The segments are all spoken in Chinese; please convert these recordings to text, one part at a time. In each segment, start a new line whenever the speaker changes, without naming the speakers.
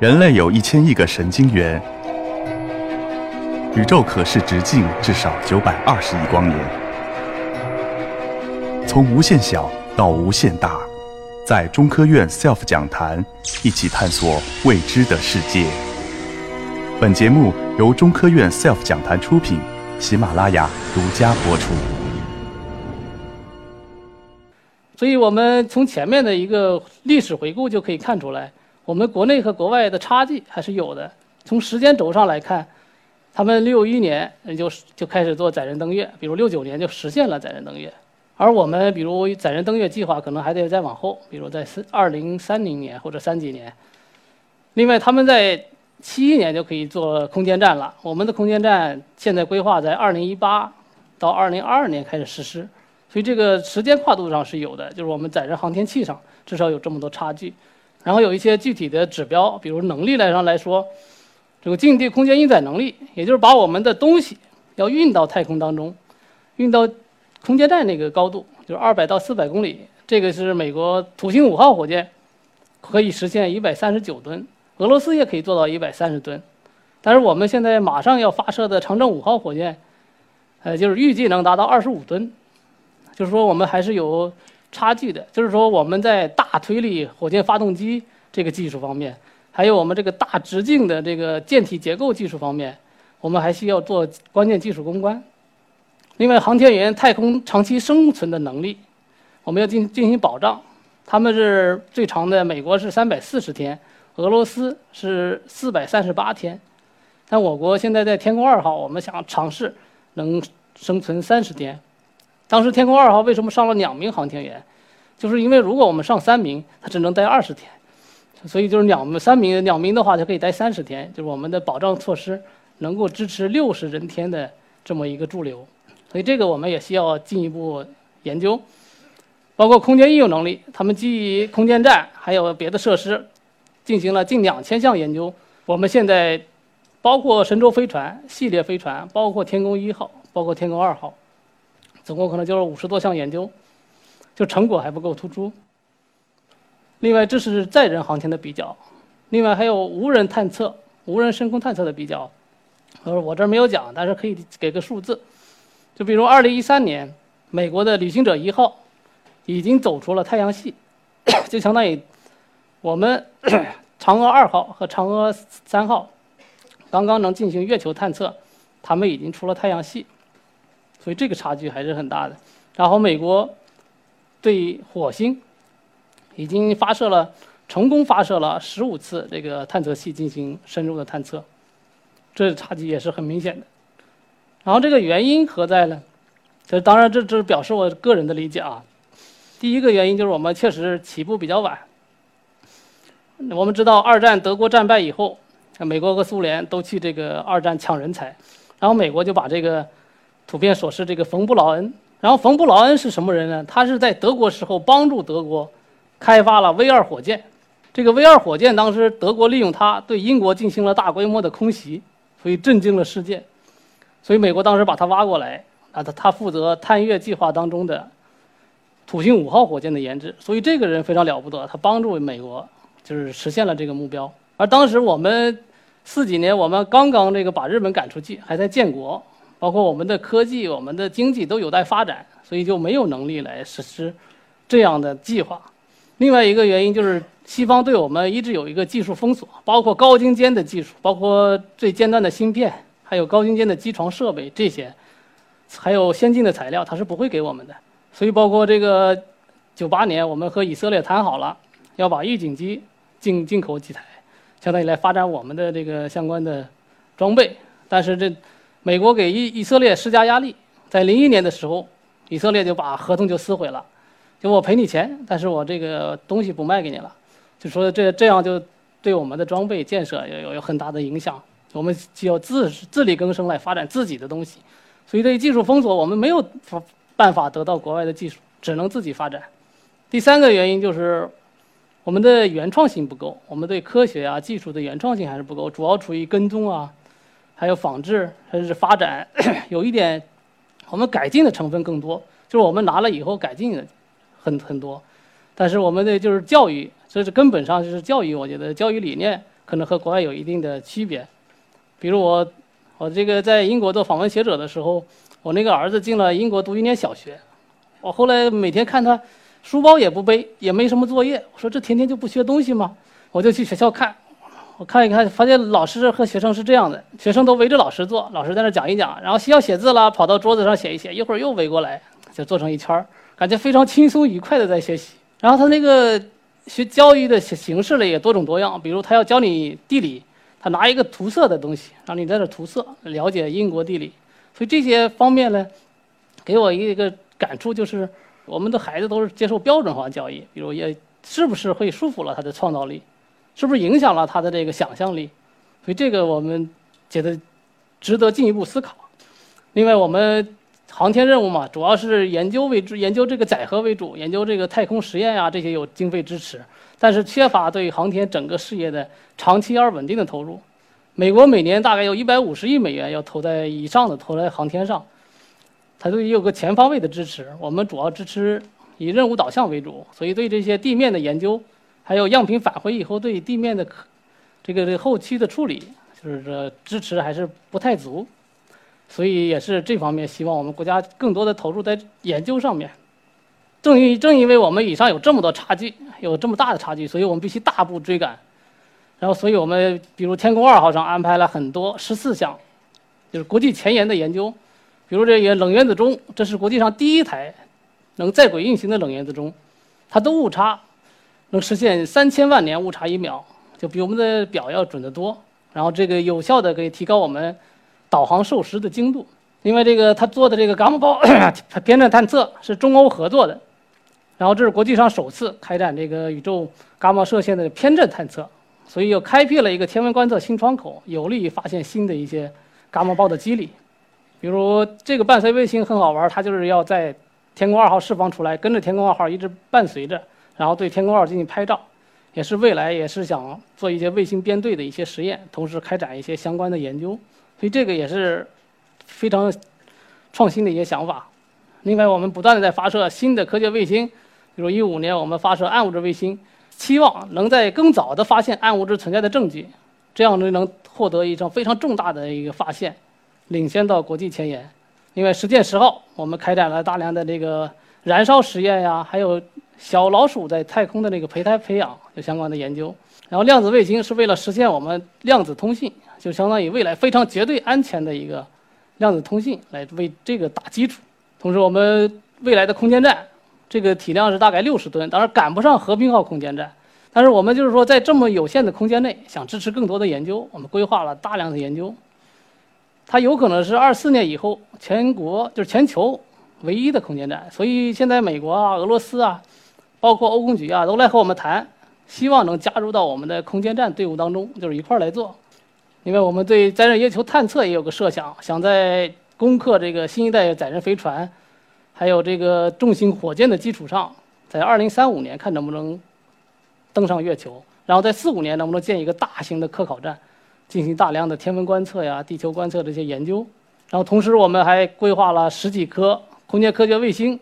人类有一千亿个神经元，宇宙可视直径至少九百二十亿光年。从无限小到无限大，在中科院 SELF 讲坛一起探索未知的世界。本节目由中科院 SELF 讲坛出品，喜马拉雅独家播出。
所以我们从前面的一个历史回顾就可以看出来。我们国内和国外的差距还是有的。从时间轴上来看，他们六一年就就开始做载人登月，比如六九年就实现了载人登月，而我们比如载人登月计划可能还得再往后，比如在三二零三零年或者三几年。另外，他们在七一年就可以做空间站了，我们的空间站现在规划在二零一八到二零二二年开始实施，所以这个时间跨度上是有的，就是我们载人航天器上至少有这么多差距。然后有一些具体的指标，比如能力来上来说，这个近地空间运载能力，也就是把我们的东西要运到太空当中，运到空间站那个高度，就是二百到四百公里。这个是美国土星五号火箭可以实现一百三十九吨，俄罗斯也可以做到一百三十吨。但是我们现在马上要发射的长征五号火箭，呃，就是预计能达到二十五吨，就是说我们还是有。差距的，就是说我们在大推力火箭发动机这个技术方面，还有我们这个大直径的这个舰体结构技术方面，我们还需要做关键技术攻关。另外，航天员太空长期生存的能力，我们要进进行保障。他们是最长的，美国是三百四十天，俄罗斯是四百三十八天，但我国现在在天宫二号，我们想尝试能生存三十天。当时天宫二号为什么上了两名航天员？就是因为如果我们上三名，他只能待二十天，所以就是两三名两名的话就可以待三十天，就是我们的保障措施能够支持六十人天的这么一个驻留，所以这个我们也需要进一步研究，包括空间应用能力，他们基于空间站还有别的设施进行了近两千项研究，我们现在包括神舟飞船系列飞船，包括天宫一号，包括天宫二号。总共可能就是五十多项研究，就成果还不够突出。另外，这是载人航天的比较，另外还有无人探测、无人深空探测的比较。呃，我这儿没有讲，但是可以给个数字。就比如二零一三年，美国的旅行者一号已经走出了太阳系，就相当于我们嫦娥二号和嫦娥三号刚刚能进行月球探测，他们已经出了太阳系。所以这个差距还是很大的。然后美国对火星已经发射了，成功发射了十五次这个探测器进行深入的探测，这差距也是很明显的。然后这个原因何在呢？这当然这这表示我个人的理解啊。第一个原因就是我们确实起步比较晚。我们知道二战德国战败以后，美国和苏联都去这个二战抢人才，然后美国就把这个。图片所示这个冯布劳恩，然后冯布劳恩是什么人呢？他是在德国时候帮助德国开发了 V 二火箭。这个 V 二火箭当时德国利用它对英国进行了大规模的空袭，所以震惊了世界。所以美国当时把他挖过来，啊，他他负责探月计划当中的土星五号火箭的研制。所以这个人非常了不得，他帮助美国就是实现了这个目标。而当时我们四几年，我们刚刚这个把日本赶出去，还在建国。包括我们的科技、我们的经济都有待发展，所以就没有能力来实施这样的计划。另外一个原因就是西方对我们一直有一个技术封锁，包括高精尖的技术，包括最尖端的芯片，还有高精尖的机床设备这些，还有先进的材料，它是不会给我们的。所以包括这个九八年，我们和以色列谈好了，要把预警机进进口几台，相当于来发展我们的这个相关的装备，但是这。美国给以以色列施加压力，在零一年的时候，以色列就把合同就撕毁了，就我赔你钱，但是我这个东西不卖给你了，就说这这样就对我们的装备建设有有有很大的影响，我们就要自自力更生来发展自己的东西，所以对于技术封锁，我们没有办法得到国外的技术，只能自己发展。第三个原因就是我们的原创性不够，我们对科学啊技术的原创性还是不够，主要处于跟踪啊。还有仿制还是发展，有一点，我们改进的成分更多，就是我们拿了以后改进的很很多，但是我们的就是教育，这是根本上就是教育，我觉得教育理念可能和国外有一定的区别。比如我，我这个在英国做访问学者的时候，我那个儿子进了英国读一年小学，我后来每天看他，书包也不背，也没什么作业，我说这天天就不学东西吗？我就去学校看，我看一看，发现老师和学生是这样的，学生都围着老师坐，老师在那讲一讲，然后需要写字了，跑到桌子上写一写，一会儿又围过来，就坐成一圈儿，感觉非常轻松愉快的在学习。然后他那个学教育的形形式呢也多种多样，比如他要教你地理。他拿一个涂色的东西，让你在这涂色，了解英国地理。所以这些方面呢，给我一个感触就是，我们的孩子都是接受标准化教育，比如也是不是会束缚了他的创造力，是不是影响了他的这个想象力？所以这个我们觉得值得进一步思考。另外，我们航天任务嘛，主要是研究为主，研究这个载荷为主，研究这个太空实验呀，这些有经费支持。但是缺乏对航天整个事业的长期而稳定的投入。美国每年大概有一百五十亿美元要投在以上的投在航天上，它都有个全方位的支持。我们主要支持以任务导向为主，所以对这些地面的研究，还有样品返回以后对地面的这个这后期的处理，就是这支持还是不太足。所以也是这方面希望我们国家更多的投入在研究上面。正因正因为我们以上有这么多差距。有这么大的差距，所以我们必须大步追赶。然后，所以我们比如天宫二号上安排了很多十四项，就是国际前沿的研究。比如这个冷原子钟，这是国际上第一台能在轨运行的冷原子钟，它的误差能实现三千万年误差一秒，就比我们的表要准得多。然后这个有效的可以提高我们导航授时的精度。另外，这个他做的这个伽马暴偏振探测是中欧合作的。然后这是国际上首次开展这个宇宙伽马射线的偏振探测，所以又开辟了一个天文观测新窗口，有利于发现新的一些伽马暴的机理。比如这个伴随卫星很好玩，它就是要在天宫二号释放出来，跟着天宫二号一直伴随着，然后对天宫二进行拍照，也是未来也是想做一些卫星编队的一些实验，同时开展一些相关的研究。所以这个也是非常创新的一些想法。另外，我们不断的在发射新的科学卫星。比如一五年，我们发射暗物质卫星，期望能在更早的发现暗物质存在的证据，这样呢能获得一场非常重大的一个发现，领先到国际前沿。另外，实践十号，我们开展了大量的这个燃烧实验呀，还有小老鼠在太空的那个胚胎培养有相关的研究。然后，量子卫星是为了实现我们量子通信，就相当于未来非常绝对安全的一个量子通信，来为这个打基础。同时，我们未来的空间站。这个体量是大概六十吨，当然赶不上和平号空间站，但是我们就是说，在这么有限的空间内，想支持更多的研究，我们规划了大量的研究。它有可能是二四年以后全国就是全球唯一的空间站，所以现在美国啊、俄罗斯啊，包括欧空局啊，都来和我们谈，希望能加入到我们的空间站队伍当中，就是一块儿来做。因为我们对载人月球探测也有个设想，想在攻克这个新一代载人飞船。还有这个重型火箭的基础上，在二零三五年看能不能登上月球，然后在四五年能不能建一个大型的科考站，进行大量的天文观测呀、地球观测这些研究。然后同时我们还规划了十几颗空间科学卫星，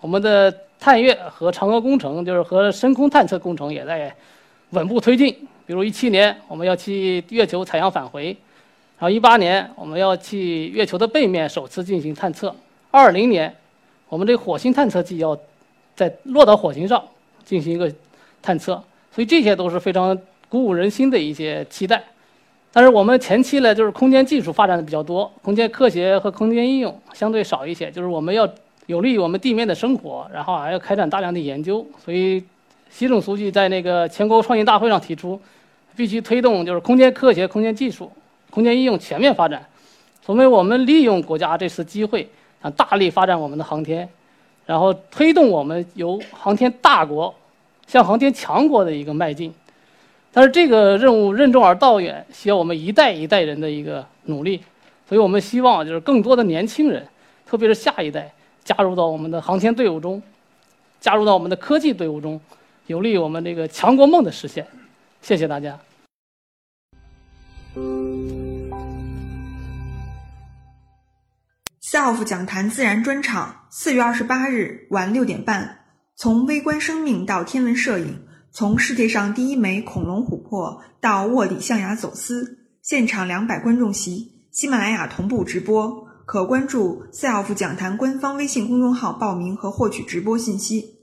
我们的探月和嫦娥工程就是和深空探测工程也在稳步推进。比如一七年我们要去月球采样返回，然后一八年我们要去月球的背面首次进行探测，二零年。我们这火星探测器要在落到火星上进行一个探测，所以这些都是非常鼓舞人心的一些期待。但是我们前期呢，就是空间技术发展的比较多，空间科学和空间应用相对少一些。就是我们要有利于我们地面的生活，然后还要开展大量的研究。所以，习总书记在那个全国创新大会上提出，必须推动就是空间科学、空间技术、空间应用全面发展。所以我们利用国家这次机会。啊，大力发展我们的航天，然后推动我们由航天大国向航天强国的一个迈进。但是这个任务任重而道远，需要我们一代一代人的一个努力。所以我们希望就是更多的年轻人，特别是下一代，加入到我们的航天队伍中，加入到我们的科技队伍中，有利于我们这个强国梦的实现。谢谢大家。
SELF 讲坛自然专场，四月二十八日晚六点半，从微观生命到天文摄影，从世界上第一枚恐龙琥珀到卧底象牙走私，现场两百观众席，喜马拉雅同步直播，可关注 SELF 讲坛官方微信公众号报名和获取直播信息。